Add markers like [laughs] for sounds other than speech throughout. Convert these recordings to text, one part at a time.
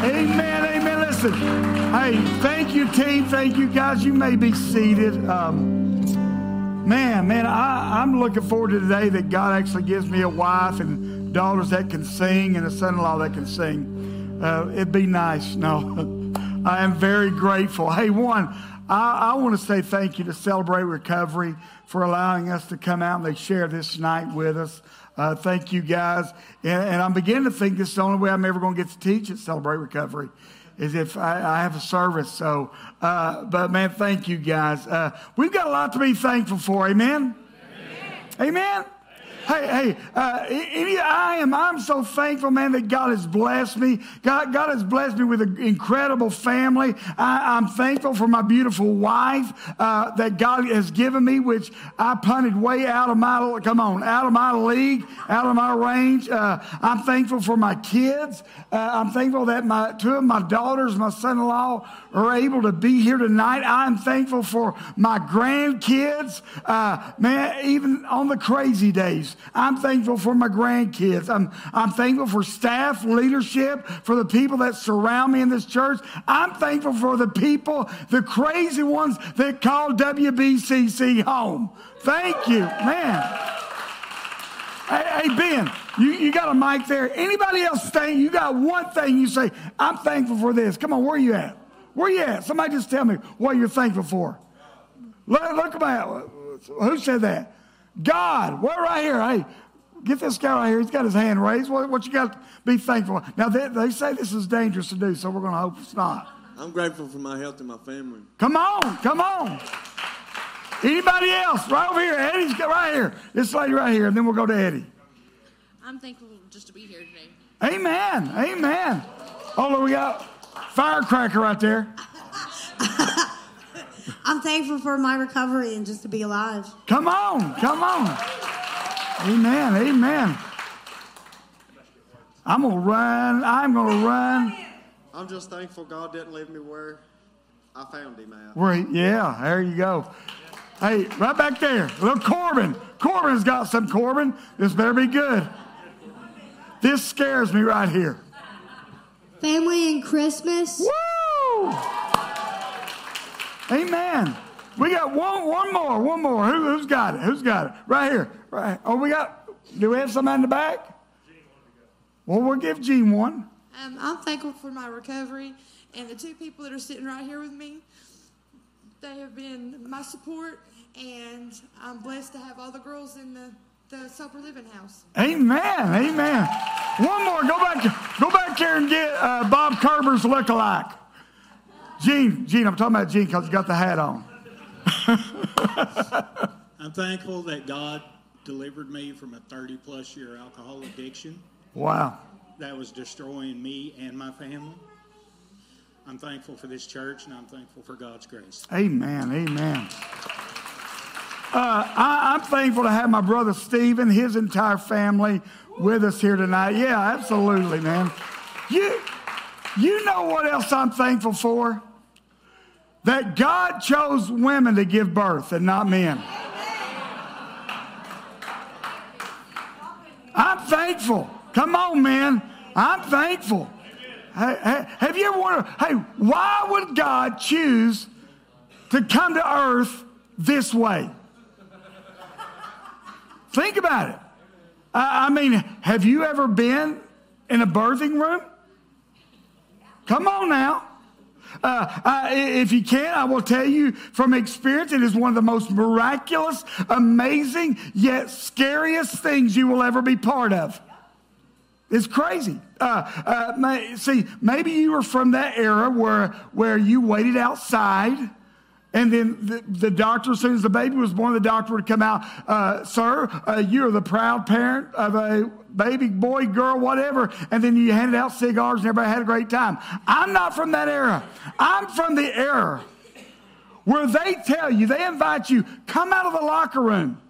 Amen, amen. Listen, hey, thank you, team. Thank you, guys. You may be seated. Um, man, man, I, I'm looking forward to the day that God actually gives me a wife and daughters that can sing and a son in law that can sing. Uh, it'd be nice. No, [laughs] I am very grateful. Hey, one, I, I want to say thank you to Celebrate Recovery for allowing us to come out and they share this night with us. Uh, thank you guys. And, and, I'm beginning to think this is the only way I'm ever going to get to teach at Celebrate Recovery is if I, I have a service. So, uh, but man, thank you guys. Uh, we've got a lot to be thankful for. Amen. Amen. Amen. Hey, hey, uh, I am, I'm so thankful, man, that God has blessed me. God, God has blessed me with an incredible family. I, am thankful for my beautiful wife uh, that God has given me, which I punted way out of my, come on, out of my league, out of my range. Uh, I'm thankful for my kids. Uh, I'm thankful that my two of my daughters, my son-in-law, are able to be here tonight. I'm thankful for my grandkids. Uh, man, even on the crazy days, I'm thankful for my grandkids. I'm, I'm thankful for staff, leadership, for the people that surround me in this church. I'm thankful for the people, the crazy ones that call WBCC home. Thank you, man. Hey, hey, Ben, you, you got a mic there. Anybody else think you got one thing you say, I'm thankful for this? Come on, where are you at? Where are you at? Somebody just tell me what you're thankful for. Look, look about who said that? God. What right here? Hey, get this guy right here. He's got his hand raised. What, what you got to be thankful for? Now, they, they say this is dangerous to do, so we're going to hope it's not. I'm grateful for my health and my family. Come on, come on. Anybody else? Right over here. Eddie's got right here. This lady right here, and then we'll go to Eddie. I'm thankful just to be here today. Amen. Amen. Oh, look, we got firecracker right there. [laughs] I'm thankful for my recovery and just to be alive. Come on, come on. Amen, amen. I'm going to run. I'm going to run. I'm just thankful God didn't leave me where I found him at. Where yeah, there you go. Hey, right back there. Little Corbin. Corbin's got some Corbin. This better be good. This scares me right here. Family and Christmas. Woo! Amen. We got one, one more, one more. Who, has got it? Who's got it? Right here. Right. Oh, we got. Do we have somebody in the back? Well, we'll give Gene one. Um, I'm thankful for my recovery and the two people that are sitting right here with me. They have been my support, and I'm blessed to have all the girls in the the Sober Living House. Amen. Amen. One more. Go back. Go back here and get uh, Bob Kerber's look-alike. Gene, Gene, I'm talking about Gene because he got the hat on. [laughs] I'm thankful that God delivered me from a 30 plus year alcohol addiction. Wow. That was destroying me and my family. I'm thankful for this church and I'm thankful for God's grace. Amen. Amen. Uh, I, am thankful to have my brother Stephen, his entire family with us here tonight. Yeah, absolutely, man. You, you know what else I'm thankful for? That God chose women to give birth and not men. I'm thankful. Come on, man. I'm thankful. Have you ever wondered, hey, why would God choose to come to earth this way? Think about it. I mean, have you ever been in a birthing room? Come on now. Uh, uh, if you can, I will tell you from experience, it is one of the most miraculous, amazing, yet scariest things you will ever be part of. It's crazy. Uh, uh see, maybe you were from that era where, where you waited outside and then the, the, doctor, as soon as the baby was born, the doctor would come out, uh, sir, uh, you're the proud parent of a baby, boy, girl, whatever. And then you handed out cigars and everybody had a great time. I'm not from that era. I'm from the era where they tell you, they invite you, come out of the locker room,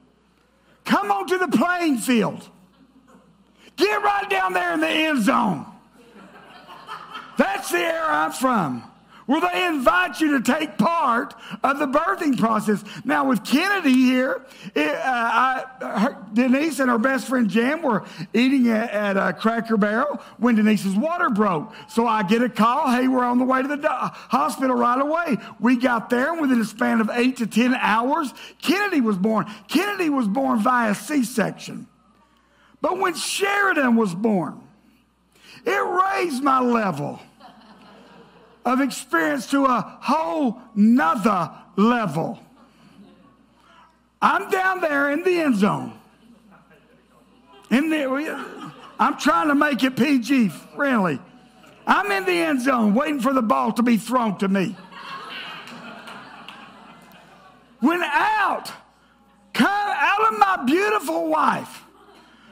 come onto the playing field, get right down there in the end zone. That's the era I'm from where they invite you to take part of the birthing process. Now, with Kennedy here, it, uh, I, her, Denise and her best friend Jan were eating at, at a Cracker Barrel when Denise's water broke. So I get a call, hey, we're on the way to the do- hospital right away. We got there, and within a span of eight to 10 hours, Kennedy was born. Kennedy was born via C section. But when Sheridan was born, it raised my level of experience to a whole nother level. I'm down there in the end zone. In the, I'm trying to make it PG friendly. I'm in the end zone waiting for the ball to be thrown to me. When out, come out of my beautiful wife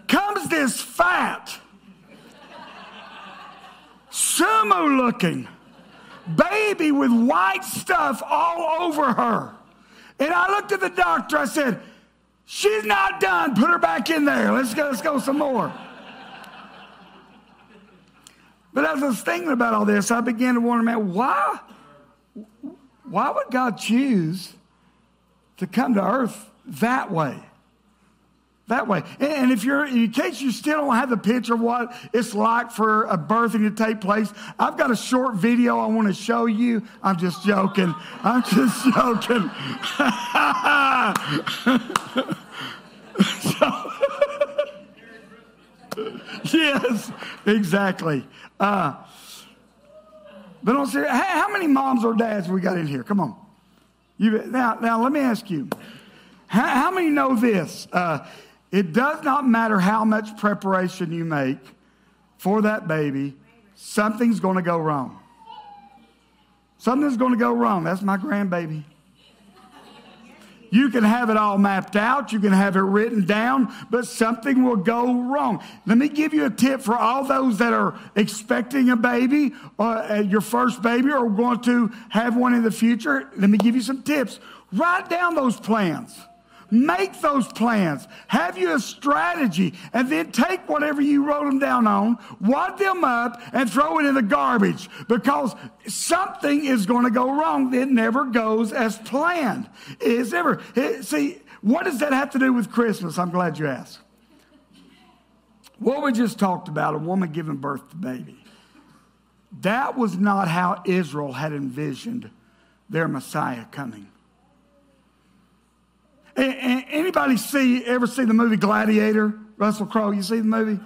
comes this fat, sumo looking baby with white stuff all over her. And I looked at the doctor, I said, She's not done. Put her back in there. Let's go, let's go some more. But as I was thinking about all this, I began to wonder, man, why, why would God choose to come to earth that way? That way. And if you're, in case you still don't have the picture of what it's like for a birthing to take place, I've got a short video I want to show you. I'm just joking. I'm just [laughs] joking. [laughs] so, [laughs] yes, exactly. Uh, but don't say, how many moms or dads we got in here? Come on. You, now, now, let me ask you. How, how many know this? Uh, it does not matter how much preparation you make for that baby, something's going to go wrong. Something's going to go wrong. That's my grandbaby. You can have it all mapped out, you can have it written down, but something will go wrong. Let me give you a tip for all those that are expecting a baby, or uh, your first baby, or going to have one in the future. Let me give you some tips. Write down those plans. Make those plans. Have you a strategy and then take whatever you wrote them down on, wad them up, and throw it in the garbage because something is going to go wrong. It never goes as planned. Is ever. See, what does that have to do with Christmas? I'm glad you asked. What we just talked about, a woman giving birth to baby. That was not how Israel had envisioned their Messiah coming. Anybody see ever see the movie Gladiator? Russell Crowe, you see the movie?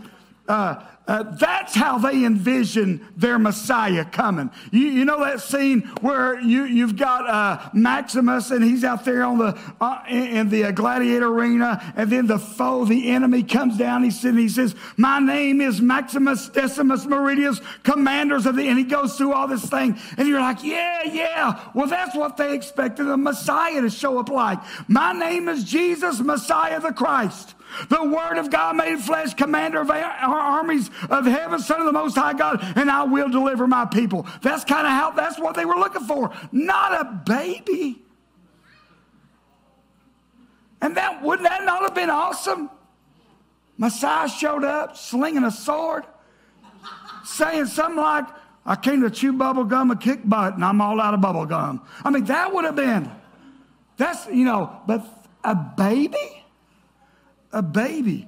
Uh, uh, that's how they envision their Messiah coming. You, you know that scene where you, you've got uh, Maximus and he's out there on the, uh, in, the uh, gladiator arena, and then the foe, the enemy, comes down. He says, he says, "My name is Maximus Decimus Meridius, commanders of the," and he goes through all this thing, and you're like, "Yeah, yeah." Well, that's what they expected the Messiah to show up like. My name is Jesus, Messiah the Christ. The Word of God made flesh, commander of our armies of heaven, Son of the Most High God, and I will deliver my people. That's kind of how, that's what they were looking for. Not a baby. And that, wouldn't that not have been awesome? Messiah showed up slinging a sword, saying something like, I came to chew bubble gum and kick butt, and I'm all out of bubble gum. I mean, that would have been, that's, you know, but a baby? A baby.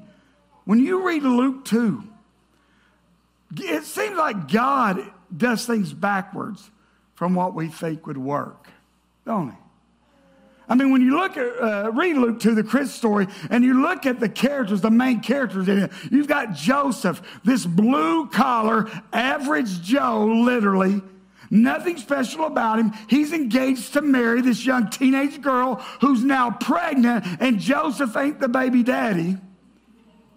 When you read Luke 2, it seems like God does things backwards from what we think would work, don't he? I mean, when you look at, uh, read Luke 2, the Chris story, and you look at the characters, the main characters in it, you've got Joseph, this blue collar, average Joe, literally, Nothing special about him. He's engaged to marry this young teenage girl who's now pregnant, and Joseph ain't the baby daddy.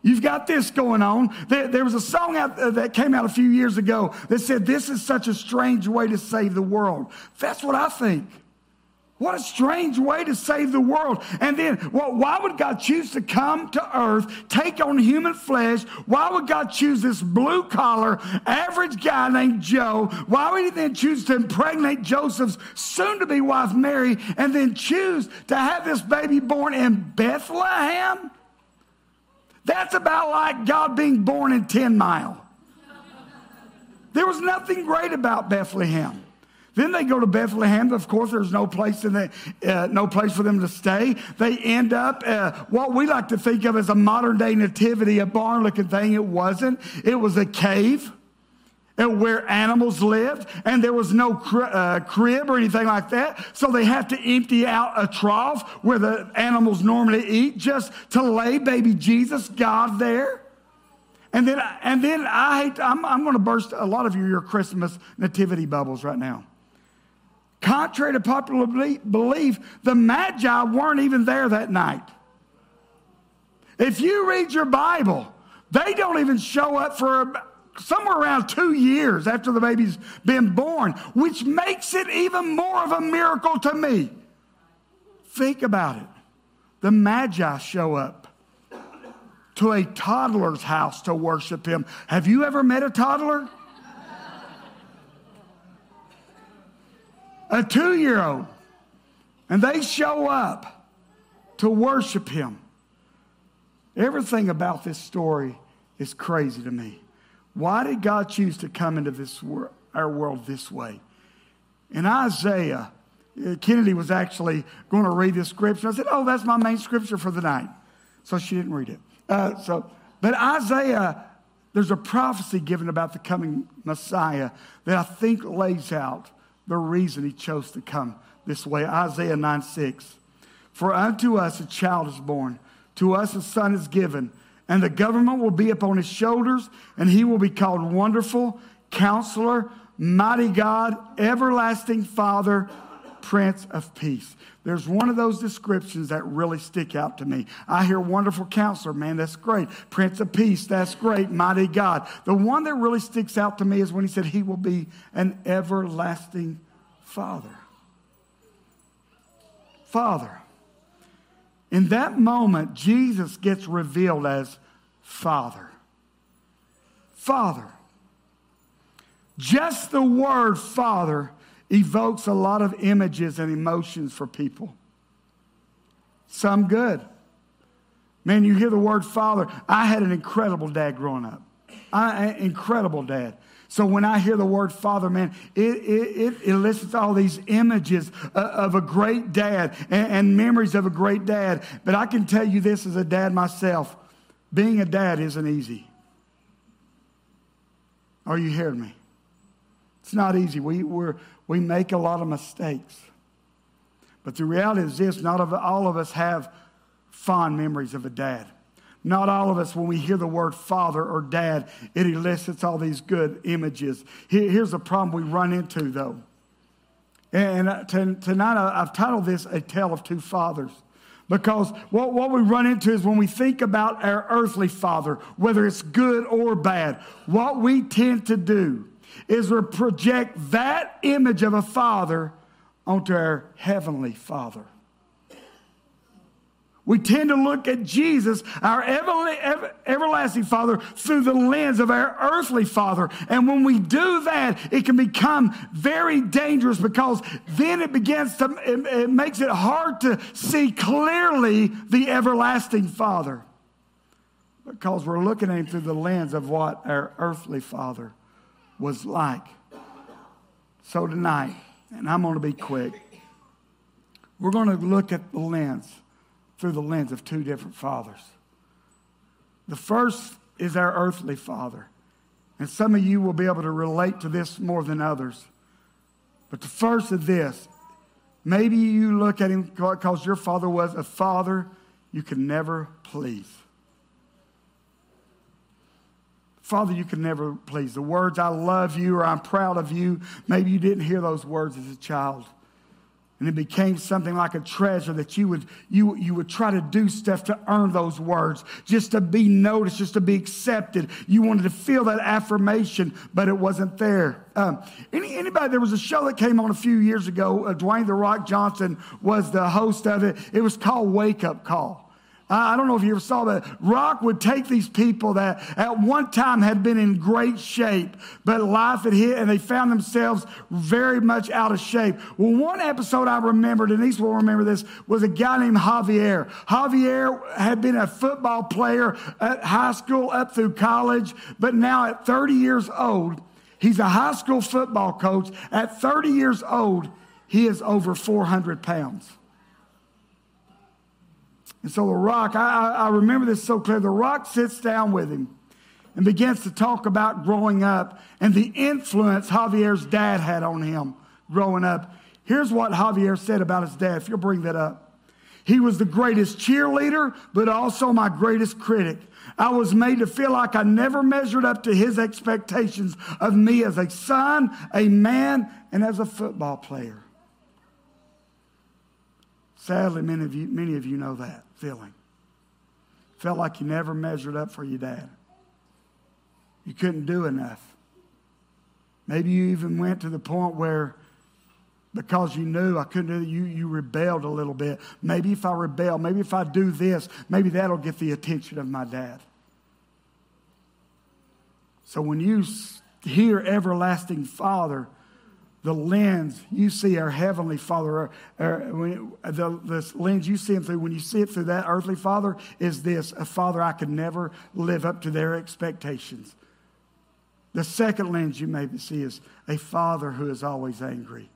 You've got this going on. There, there was a song out, uh, that came out a few years ago that said, This is such a strange way to save the world. That's what I think. What a strange way to save the world. And then, well, why would God choose to come to earth, take on human flesh? Why would God choose this blue collar, average guy named Joe? Why would he then choose to impregnate Joseph's soon to be wife Mary and then choose to have this baby born in Bethlehem? That's about like God being born in 10 Mile. There was nothing great about Bethlehem. Then they go to Bethlehem. Of course, there's no place in the, uh, no place for them to stay. They end up uh, what we like to think of as a modern day nativity, a barn looking thing. It wasn't. It was a cave where animals lived, and there was no uh, crib or anything like that. So they have to empty out a trough where the animals normally eat just to lay baby Jesus, God, there. And then, and then I hate, I'm, I'm going to burst a lot of you your Christmas nativity bubbles right now. Contrary to popular belief, the Magi weren't even there that night. If you read your Bible, they don't even show up for somewhere around two years after the baby's been born, which makes it even more of a miracle to me. Think about it. The Magi show up to a toddler's house to worship him. Have you ever met a toddler? A two year old. And they show up to worship him. Everything about this story is crazy to me. Why did God choose to come into this wor- our world this way? In Isaiah, uh, Kennedy was actually going to read this scripture. I said, "Oh, that's my main scripture for the night," so she didn't read it. Uh, so, but Isaiah, there's a prophecy given about the coming Messiah that I think lays out the reason he chose to come this way. Isaiah 9 6. For unto us a child is born, to us a son is given and the government will be upon his shoulders, and he will be called Wonderful, Counselor, Mighty God, Everlasting Father, Prince of Peace. There's one of those descriptions that really stick out to me. I hear Wonderful Counselor, man, that's great. Prince of Peace, that's great. Mighty God. The one that really sticks out to me is when he said he will be an everlasting Father. Father. In that moment, Jesus gets revealed as Father. Father. Just the word Father evokes a lot of images and emotions for people. Some good. Man, you hear the word Father. I had an incredible dad growing up. I, incredible dad. So when I hear the word father, man, it, it, it elicits all these images of a great dad and, and memories of a great dad. But I can tell you this as a dad myself being a dad isn't easy. Are you hearing me? It's not easy. We, we we make a lot of mistakes. But the reality is this not all of us have fond memories of a dad. Not all of us, when we hear the word father or dad, it elicits all these good images. Here's the problem we run into, though. And uh, tonight I've titled this A Tale of Two Fathers. Because what, what we run into is when we think about our earthly father, whether it's good or bad, what we tend to do is we project that image of a father onto our heavenly father. We tend to look at Jesus, our ever, everlasting Father, through the lens of our earthly Father. And when we do that, it can become very dangerous because then it begins to, it, it makes it hard to see clearly the everlasting Father. Because we're looking at him through the lens of what our earthly Father was like. So tonight, and I'm going to be quick, we're going to look at the lens through the lens of two different fathers. The first is our earthly father. And some of you will be able to relate to this more than others. But the first is this maybe you look at him because your father was a father you could never please. Father, you can never please. The words, I love you or I'm proud of you, maybe you didn't hear those words as a child. And it became something like a treasure that you would, you, you would try to do stuff to earn those words, just to be noticed, just to be accepted. You wanted to feel that affirmation, but it wasn't there. Um, any, anybody, there was a show that came on a few years ago. Uh, Dwayne The Rock Johnson was the host of it. It was called Wake Up Call. I don't know if you ever saw that. Rock would take these people that at one time had been in great shape, but life had hit and they found themselves very much out of shape. Well, one episode I remembered, and these will remember this, was a guy named Javier. Javier had been a football player at high school up through college, but now at 30 years old, He's a high school football coach. At 30 years old, he is over 400 pounds. And so The Rock, I, I remember this so clear. The Rock sits down with him and begins to talk about growing up and the influence Javier's dad had on him growing up. Here's what Javier said about his dad, if you'll bring that up. He was the greatest cheerleader, but also my greatest critic. I was made to feel like I never measured up to his expectations of me as a son, a man, and as a football player. Sadly, many of you, many of you know that feeling. Felt like you never measured up for your dad. You couldn't do enough. Maybe you even went to the point where because you knew I couldn't do it, you, you rebelled a little bit. Maybe if I rebel, maybe if I do this, maybe that'll get the attention of my dad. So when you hear everlasting Father, the lens you see our heavenly Father, or, or when, the, the lens you see him through, when you see it through that earthly Father, is this a Father I could never live up to their expectations. The second lens you maybe see is a Father who is always angry.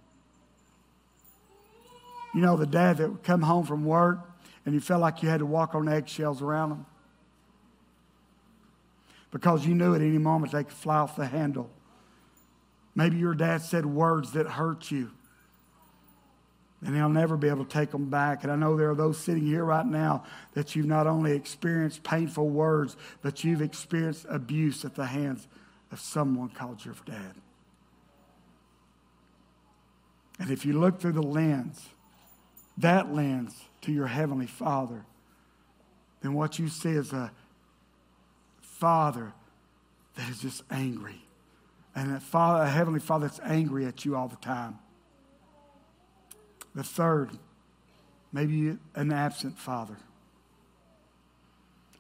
You know, the dad that would come home from work and you felt like you had to walk on eggshells around him because you knew at any moment they could fly off the handle. Maybe your dad said words that hurt you. And he'll never be able to take them back. And I know there are those sitting here right now that you've not only experienced painful words, but you've experienced abuse at the hands of someone called your dad. And if you look through the lens, that lens to your Heavenly Father, then what you see is a Father that is just angry. And a, father, a Heavenly Father that's angry at you all the time. The third, maybe an absent Father.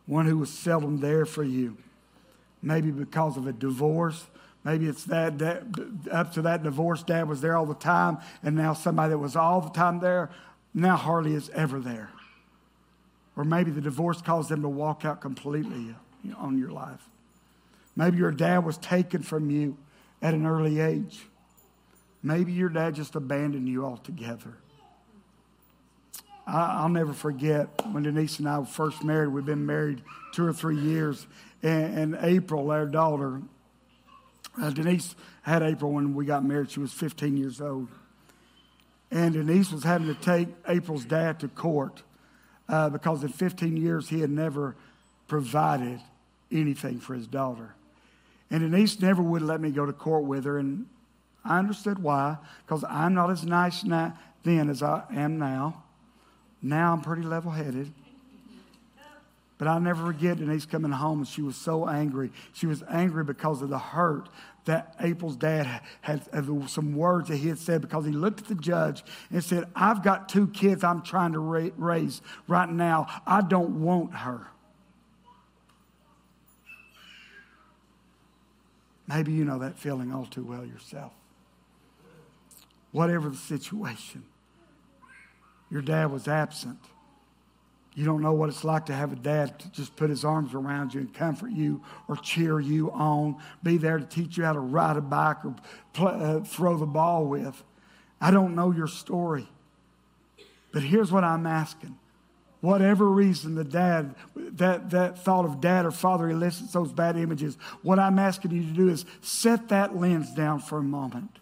One who was seldom there for you. Maybe because of a divorce. Maybe it's that, that up to that divorce, dad was there all the time, and now somebody that was all the time there now hardly is ever there. Or maybe the divorce caused them to walk out completely on your life. Maybe your dad was taken from you at an early age. Maybe your dad just abandoned you altogether. I, will never forget when Denise and I were first married. We've been married two or three years. And, and April, our daughter, uh, Denise had April when we got married. She was 15 years old. And Denise was having to take April's dad to court uh, because in 15 years he had never provided anything for his daughter. And Denise never would let me go to court with her. And I understood why, because I'm not as nice now, then as I am now. Now I'm pretty level headed. But I'll never forget Denise coming home and she was so angry. She was angry because of the hurt that April's dad had, uh, had some words that he had said because he looked at the judge and said, I've got two kids I'm trying to raise right now. I don't want her. Maybe you know that feeling all too well yourself. Whatever the situation, your dad was absent. You don't know what it's like to have a dad to just put his arms around you and comfort you or cheer you on, be there to teach you how to ride a bike or play, uh, throw the ball with. I don't know your story. But here's what I'm asking. Whatever reason the dad, that, that thought of dad or father elicits those bad images, what I'm asking you to do is set that lens down for a moment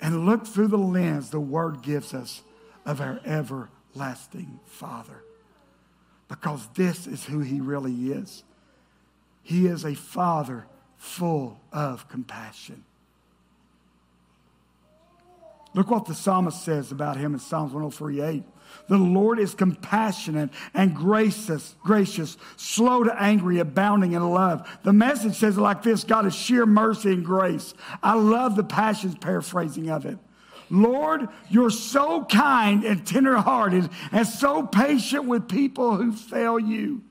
and look through the lens the word gives us of our everlasting Father. Because this is who He really is. He is a Father full of compassion. Look what the psalmist says about him in Psalms 103 8. The Lord is compassionate and gracious, gracious, slow to angry, abounding in love. The message says it like this God is sheer mercy and grace. I love the Passion's paraphrasing of it. Lord, you're so kind and tenderhearted and so patient with people who fail you.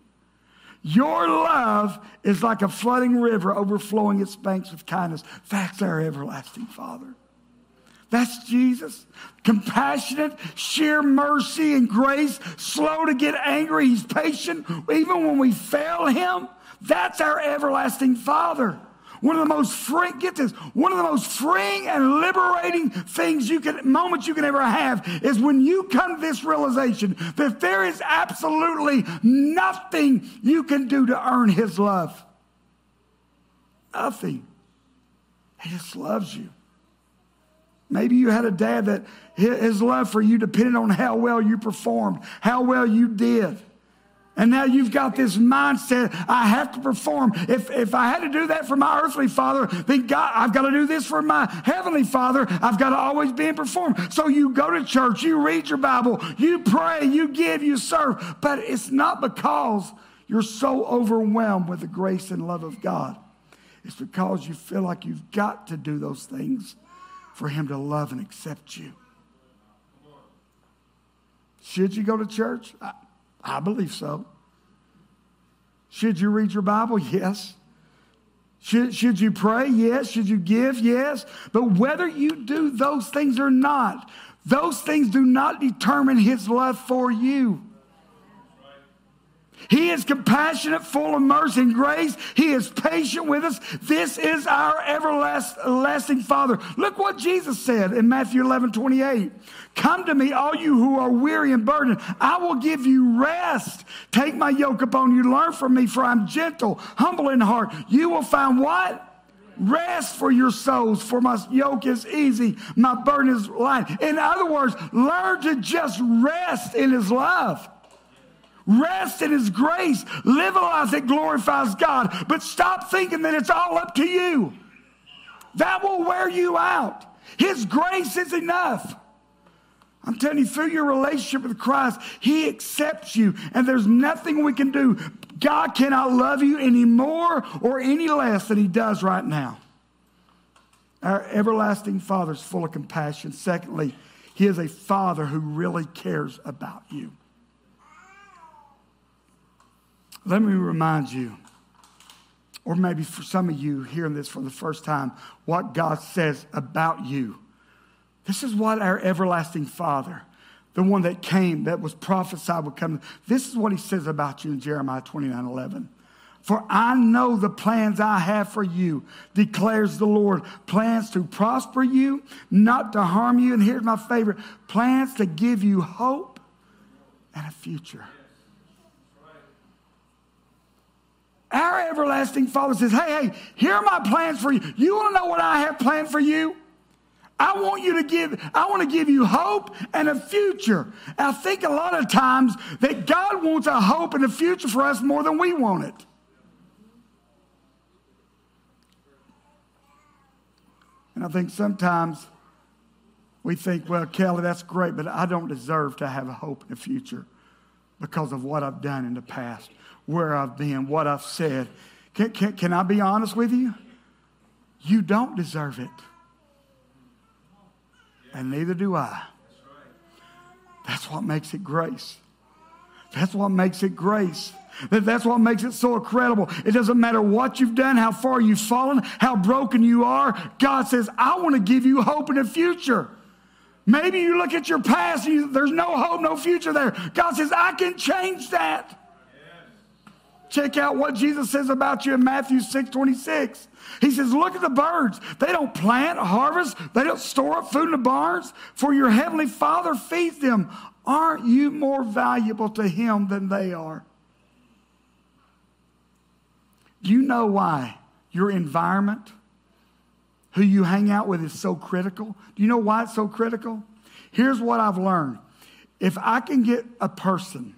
Your love is like a flooding river overflowing its banks with kindness. That's our everlasting Father. That's Jesus. Compassionate, sheer mercy and grace, slow to get angry. He's patient even when we fail him. That's our everlasting Father. One of the most free, get this, one of the most freeing and liberating things you can, moments you can ever have is when you come to this realization that there is absolutely nothing you can do to earn his love. Nothing. He just loves you. Maybe you had a dad that his love for you depended on how well you performed, how well you did. And now you've got this mindset, I have to perform. If, if I had to do that for my earthly father, then God, I've got to do this for my heavenly father. I've got to always be in perform. So you go to church, you read your Bible, you pray, you give, you serve. But it's not because you're so overwhelmed with the grace and love of God. It's because you feel like you've got to do those things for Him to love and accept you. Should you go to church? I, I believe so. Should you read your Bible? Yes. Should, should you pray? Yes. Should you give? Yes. But whether you do those things or not, those things do not determine His love for you. He is compassionate, full of mercy and grace. He is patient with us. This is our everlasting Father. Look what Jesus said in Matthew 11 28. Come to me, all you who are weary and burdened. I will give you rest. Take my yoke upon you. Learn from me, for I'm gentle, humble in heart. You will find what? Rest for your souls, for my yoke is easy, my burden is light. In other words, learn to just rest in His love. Rest in His grace. Live a life that glorifies God. But stop thinking that it's all up to you. That will wear you out. His grace is enough. I'm telling you, through your relationship with Christ, He accepts you, and there's nothing we can do. God cannot love you any more or any less than He does right now. Our everlasting Father is full of compassion. Secondly, He is a Father who really cares about you. Let me remind you, or maybe for some of you hearing this for the first time, what God says about you. This is what our everlasting Father, the one that came, that was prophesied would come, this is what he says about you in Jeremiah 29 11. For I know the plans I have for you, declares the Lord. Plans to prosper you, not to harm you. And here's my favorite plans to give you hope and a future. Our everlasting Father says, Hey, hey, here are my plans for you. You want to know what I have planned for you? I want you to give, I want to give you hope and a future. I think a lot of times that God wants a hope and a future for us more than we want it. And I think sometimes we think, well, Kelly, that's great, but I don't deserve to have a hope and a future because of what I've done in the past where I've been, what I've said. Can, can, can I be honest with you? You don't deserve it. And neither do I. That's what makes it grace. That's what makes it grace. That's what makes it so incredible. It doesn't matter what you've done, how far you've fallen, how broken you are. God says, I want to give you hope in the future. Maybe you look at your past and you, there's no hope, no future there. God says, I can change that. Check out what Jesus says about you in Matthew 6 26. He says, Look at the birds. They don't plant, harvest, they don't store up food in the barns, for your heavenly Father feeds them. Aren't you more valuable to Him than they are? Do you know why your environment, who you hang out with, is so critical? Do you know why it's so critical? Here's what I've learned if I can get a person,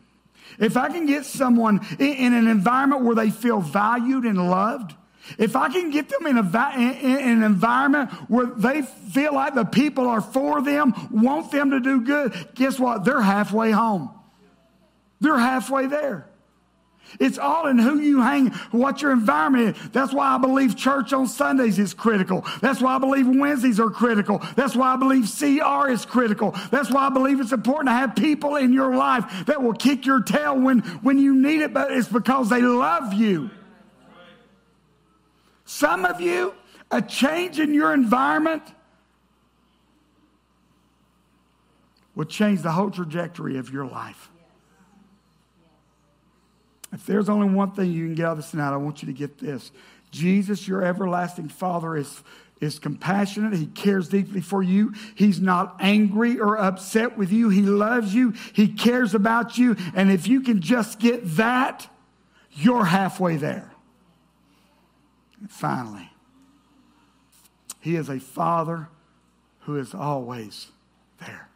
if I can get someone in, an environment where they feel valued and loved, if I can get them in, a, in, an environment where they feel like the people are for them, want them to do good, guess what? They're halfway home. They're halfway there. It's all in who you hang, what your environment is. That's why I believe church on Sundays is critical. That's why I believe Wednesdays are critical. That's why I believe CR is critical. That's why I believe it's important to have people in your life that will kick your tail when, when you need it, but it's because they love you. Some of you, a change in your environment will change the whole trajectory of your life. If there's only one thing you can get out of this tonight, I want you to get this. Jesus, your everlasting Father, is, is compassionate. He cares deeply for you. He's not angry or upset with you. He loves you. He cares about you. And if you can just get that, you're halfway there. And finally, He is a Father who is always there.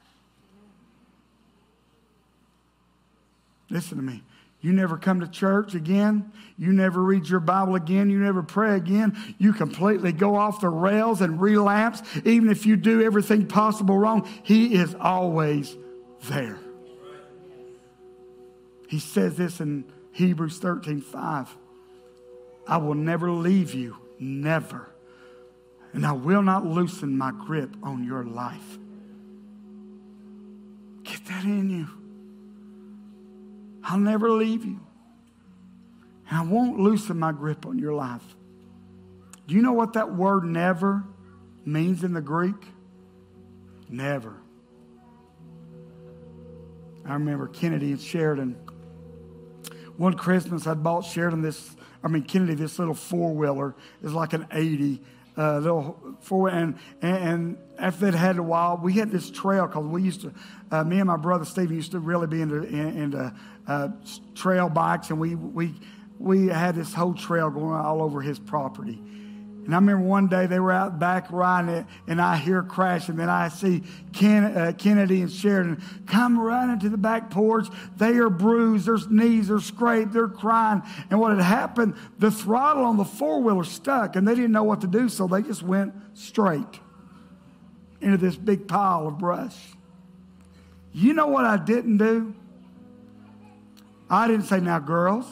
Listen to me. You never come to church again. You never read your Bible again. You never pray again. You completely go off the rails and relapse. Even if you do everything possible wrong, He is always there. He says this in Hebrews 13 5. I will never leave you, never. And I will not loosen my grip on your life. Get that in you. I'll never leave you. And I won't loosen my grip on your life. Do you know what that word never means in the Greek? Never. I remember Kennedy and Sheridan. One Christmas, I bought Sheridan this, I mean, Kennedy, this little four wheeler. It's like an 80 uh, little four, and, and after they'd had a while, we had this trail because we used to, uh, me and my brother Stephen used to really be into, into uh, trail bikes, and we, we, we had this whole trail going all over his property. And I remember one day they were out back riding it, and I hear crash, and then I see Ken, uh, Kennedy and Sheridan come running to the back porch. They are bruised, their knees are scraped, they're crying. And what had happened, the throttle on the four wheeler stuck, and they didn't know what to do, so they just went straight into this big pile of brush. You know what I didn't do? I didn't say, now, girls,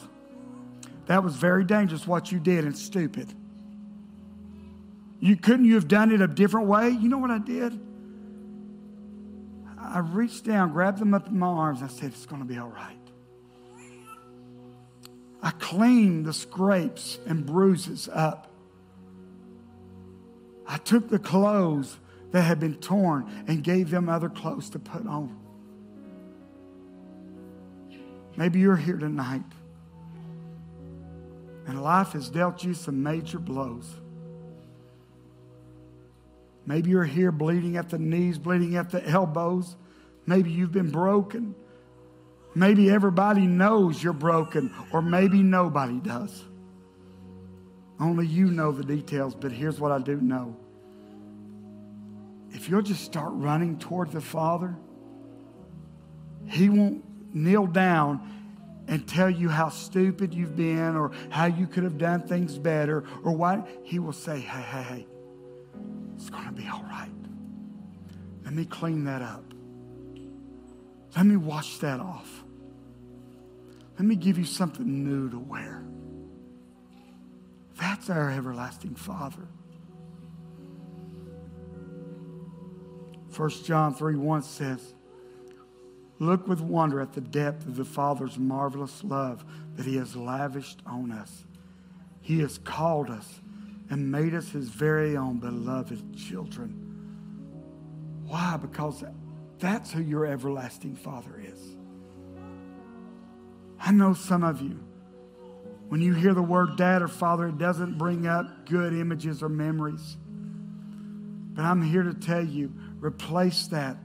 that was very dangerous what you did and stupid. You couldn't you have done it a different way? You know what I did? I reached down, grabbed them up in my arms, and I said, It's going to be all right. I cleaned the scrapes and bruises up. I took the clothes that had been torn and gave them other clothes to put on. Maybe you're here tonight and life has dealt you some major blows. Maybe you're here bleeding at the knees, bleeding at the elbows. Maybe you've been broken. Maybe everybody knows you're broken, or maybe nobody does. Only you know the details, but here's what I do know. If you'll just start running toward the Father, He won't kneel down and tell you how stupid you've been or how you could have done things better or what. He will say, hey, hey, hey, it's going to be all right. Let me clean that up. Let me wash that off. Let me give you something new to wear. That's our everlasting Father. 1 John 3 1 says, Look with wonder at the depth of the Father's marvelous love that He has lavished on us. He has called us and made us his very own beloved children. Why? Because that's who your everlasting Father is. I know some of you, when you hear the word dad or father, it doesn't bring up good images or memories. But I'm here to tell you replace that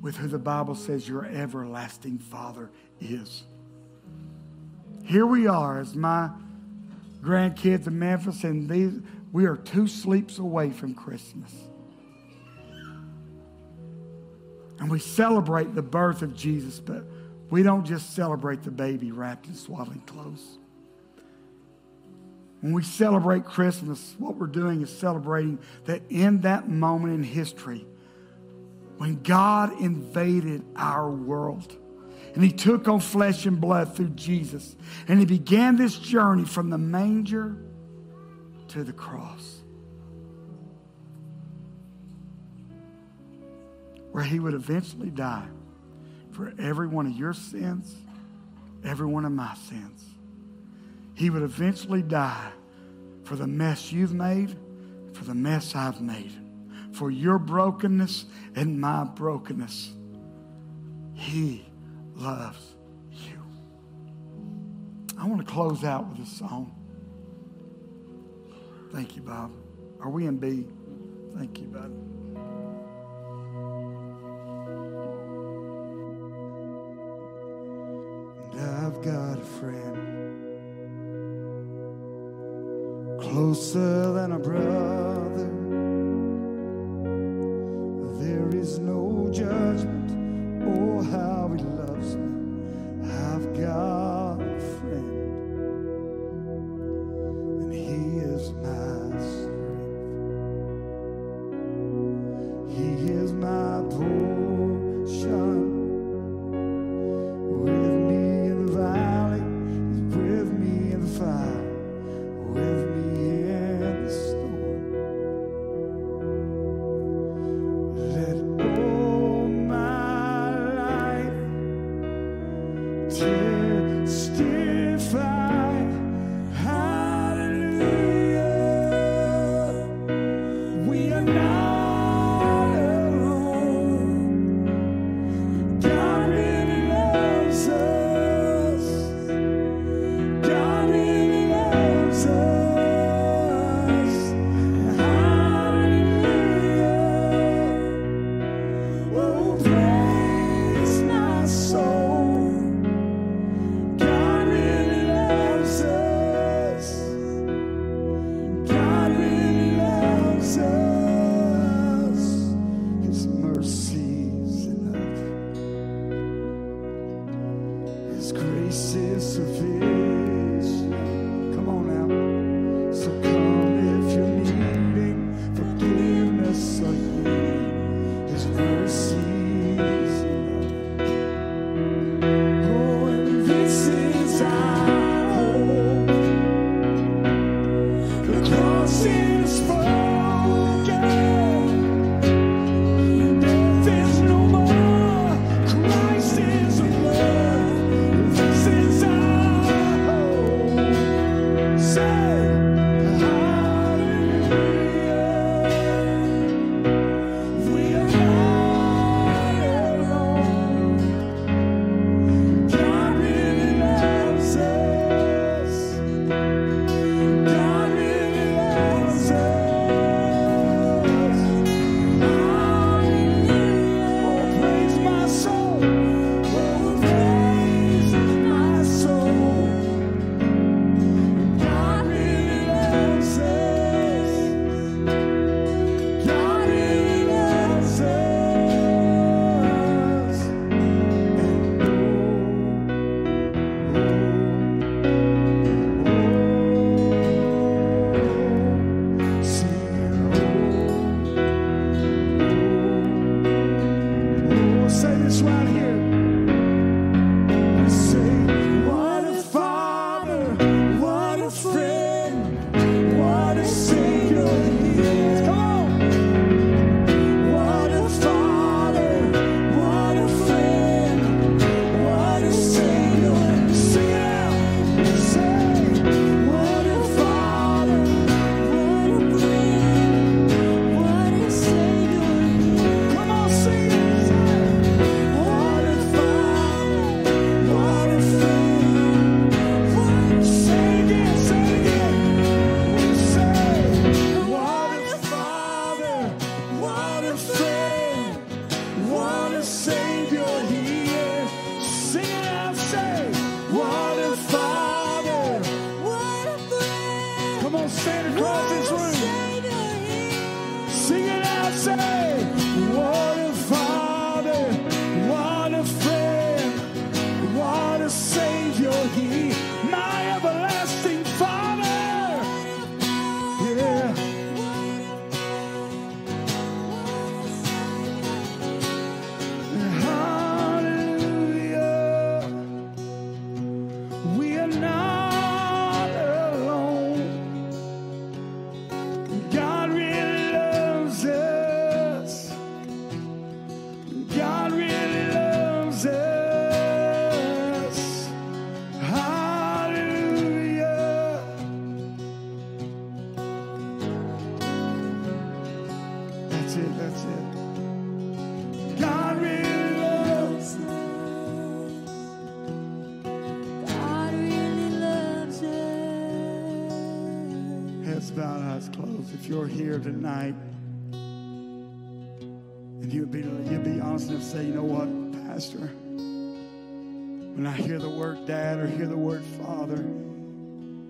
with who the Bible says your everlasting Father is. Here we are as my grandkids in Memphis, and these we are two sleeps away from Christmas. And we celebrate the birth of Jesus, but we don't just celebrate the baby wrapped in swaddling clothes. When we celebrate Christmas, what we're doing is celebrating that in that moment in history, when God invaded our world and He took on flesh and blood through Jesus, and He began this journey from the manger to the cross. Where he would eventually die for every one of your sins, every one of my sins. He would eventually die for the mess you've made, for the mess I've made, for your brokenness and my brokenness. He loves you. I want to close out with a song. Thank you, Bob. Are we in B? Thank you, Bob. And I've got a friend closer than a brother. no judgment. Oh, how he loves me. I've got.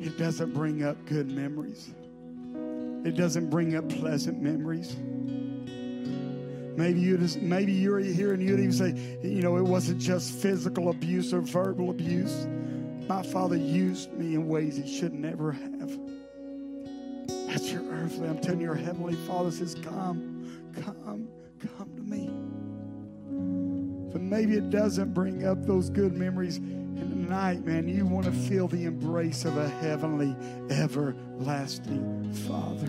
It doesn't bring up good memories. It doesn't bring up pleasant memories. Maybe you just maybe you're here and you'd even say, you know, it wasn't just physical abuse or verbal abuse. My father used me in ways he should never have. That's your earthly. I'm telling you, your heavenly Father says, Come, come, come to me. But maybe it doesn't bring up those good memories. Tonight, man, you want to feel the embrace of a heavenly, everlasting Father.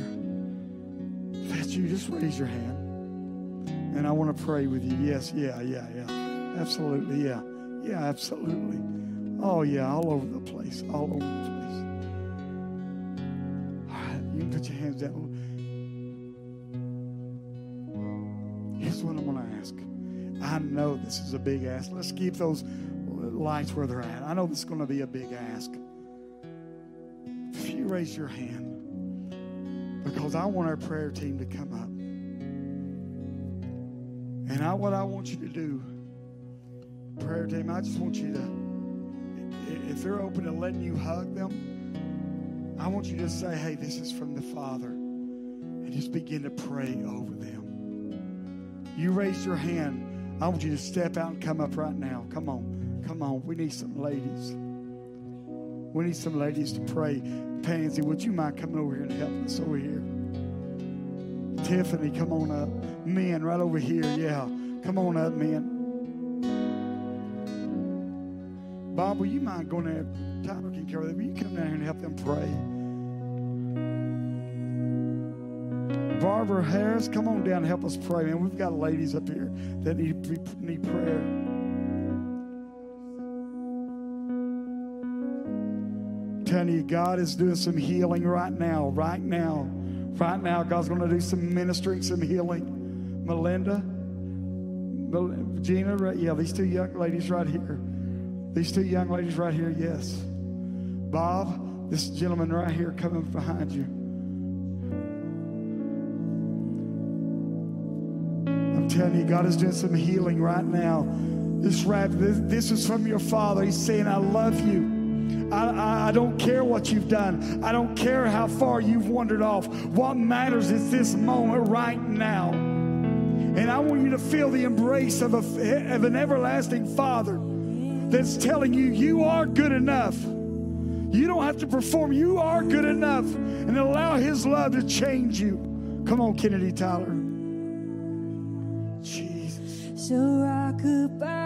If that's you, just raise your hand. And I want to pray with you. Yes, yeah, yeah, yeah. Absolutely, yeah. Yeah, absolutely. Oh, yeah, all over the place. All over the place. All right, you can put your hands down. Here's what I'm going to ask. I know this is a big ask. Let's keep those lights where they're at. I know this is going to be a big ask. If you raise your hand, because I want our prayer team to come up. And I, what I want you to do, prayer team, I just want you to, if they're open to letting you hug them, I want you to say, hey, this is from the Father. And just begin to pray over them. You raise your hand. I want you to step out and come up right now. Come on. Come on. We need some ladies. We need some ladies to pray. Pansy, would you mind coming over here and helping us over here? Tiffany, come on up. Men, right over here. Yeah. Come on up, men. Bob, will you mind going there? Tyler can carry them. Will you come down here and help them pray? Barbara Harris, come on down and help us pray, man. We've got ladies up here that need, need prayer. Telling you, God is doing some healing right now, right now. Right now, God's going to do some ministering, some healing. Melinda, Gina, right, yeah, these two young ladies right here. These two young ladies right here, yes. Bob, this gentleman right here coming behind you. I'm telling you, God is doing some healing right now. This this, this is from your father. He's saying, I love you. I, I, I, don't care what you've done. I don't care how far you've wandered off. What matters is this moment right now. And I want you to feel the embrace of, a, of an everlasting Father that's telling you, you are good enough. You don't have to perform. You are good enough. And allow His love to change you. Come on, Kennedy Tyler. Jesus. So rock goodbye,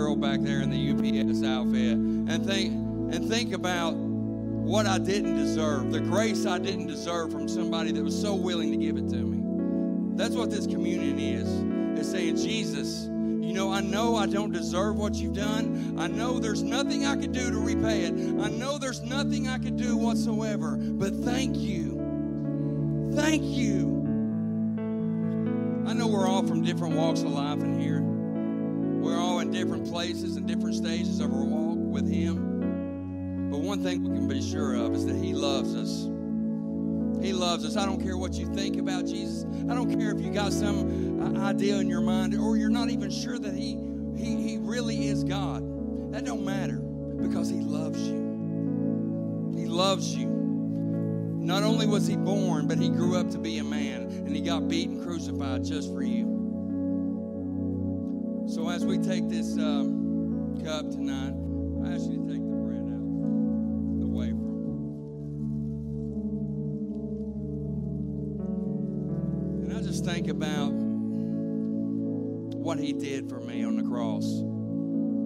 girl back there in the UPS outfit and think and think about what I didn't deserve, the grace I didn't deserve from somebody that was so willing to give it to me. That's what this communion is. It's saying, Jesus, you know, I know I don't deserve what you've done. I know there's nothing I could do to repay it. I know there's nothing I could do whatsoever. But thank you. Thank you. I know we're all from different walks of life in here. Different places and different stages of our walk with Him. But one thing we can be sure of is that He loves us. He loves us. I don't care what you think about Jesus. I don't care if you got some uh, idea in your mind or you're not even sure that He He, he really is God. That don't matter because He loves you. He loves you. Not only was He born, but He grew up to be a man and He got beaten, crucified just for you. So as we take this um, cup tonight, I ask you to take the bread out, the wafer. And I just think about what he did for me on the cross.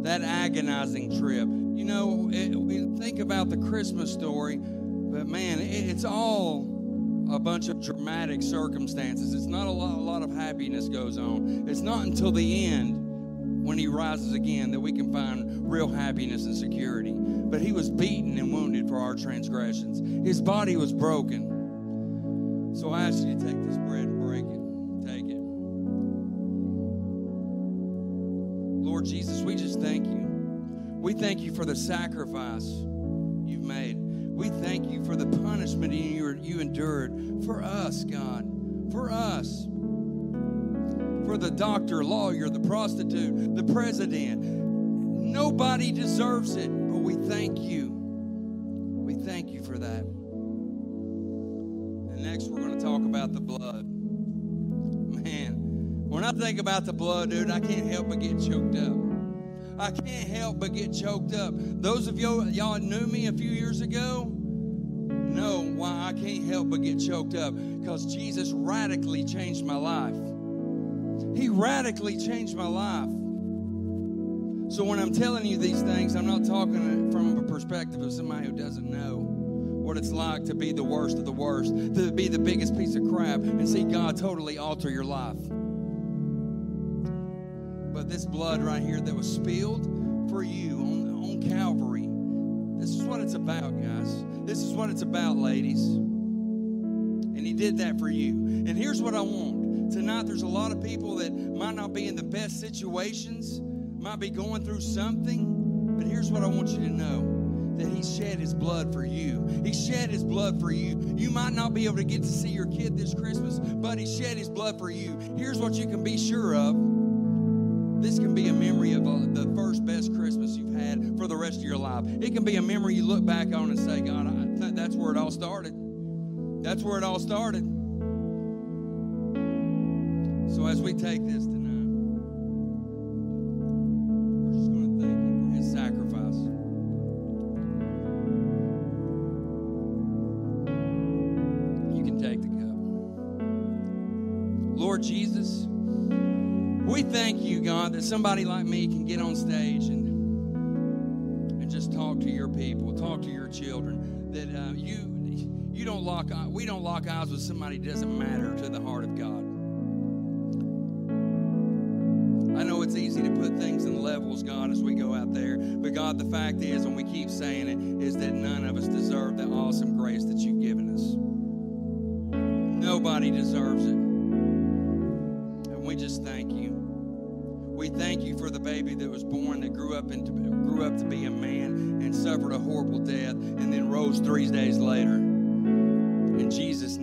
That agonizing trip. You know, it, we think about the Christmas story, but man, it, it's all a bunch of dramatic circumstances. It's not a lot, a lot of happiness goes on. It's not until the end when he rises again that we can find real happiness and security. But he was beaten and wounded for our transgressions. His body was broken. So I ask you to take this bread and break it. Take it. Lord Jesus, we just thank you. We thank you for the sacrifice you've made. We thank you for the punishment you, endured for us, God. For us for the doctor, lawyer, the prostitute, the president. Nobody deserves it, but we thank you. We thank you for that. And next, we're going to talk about the blood. Man, when I think about the blood, dude, I can't help but get choked up. I can't help but get choked up. Those of y'all, y'all knew me a few years ago know why I can't help but get choked up because Jesus radically changed my life. He radically changed my life. So when I'm telling you these things, I'm not talking from a perspective of somebody who doesn't know what it's like to be the worst of the worst, to be the biggest piece of crap, and see God totally alter your life. But this blood right here that was spilled for you on, on Calvary, this is what it's about, guys. This is what it's about, ladies. And He did that for you. And here's what I want tonight there's a lot of people that might not be in the best situations, might be going through something, but here's what I want you to know that he shed his blood for you. He shed his blood for you. You might not be able to get to see your kid this Christmas, but he shed his blood for you. Here's what you can be sure of. This can be a memory of uh, the first best Christmas you've had for the rest of your life. It can be a memory you look back on and say, God, I, th- that's where it all started. That's where it all started. So as we take this tonight, we're just going to thank you for his sacrifice. You can take the cup. Lord Jesus, we thank you, God, that somebody like me can get on stage and and just talk to your people, talk to your children. That uh, you you don't lock we don't lock eyes with somebody doesn't matter to the heart of God. God, as we go out there. But God, the fact is, and we keep saying it, is that none of us deserve the awesome grace that you've given us. Nobody deserves it. And we just thank you. We thank you for the baby that was born that grew up into grew up to be a man and suffered a horrible death and then rose three days later. In Jesus'.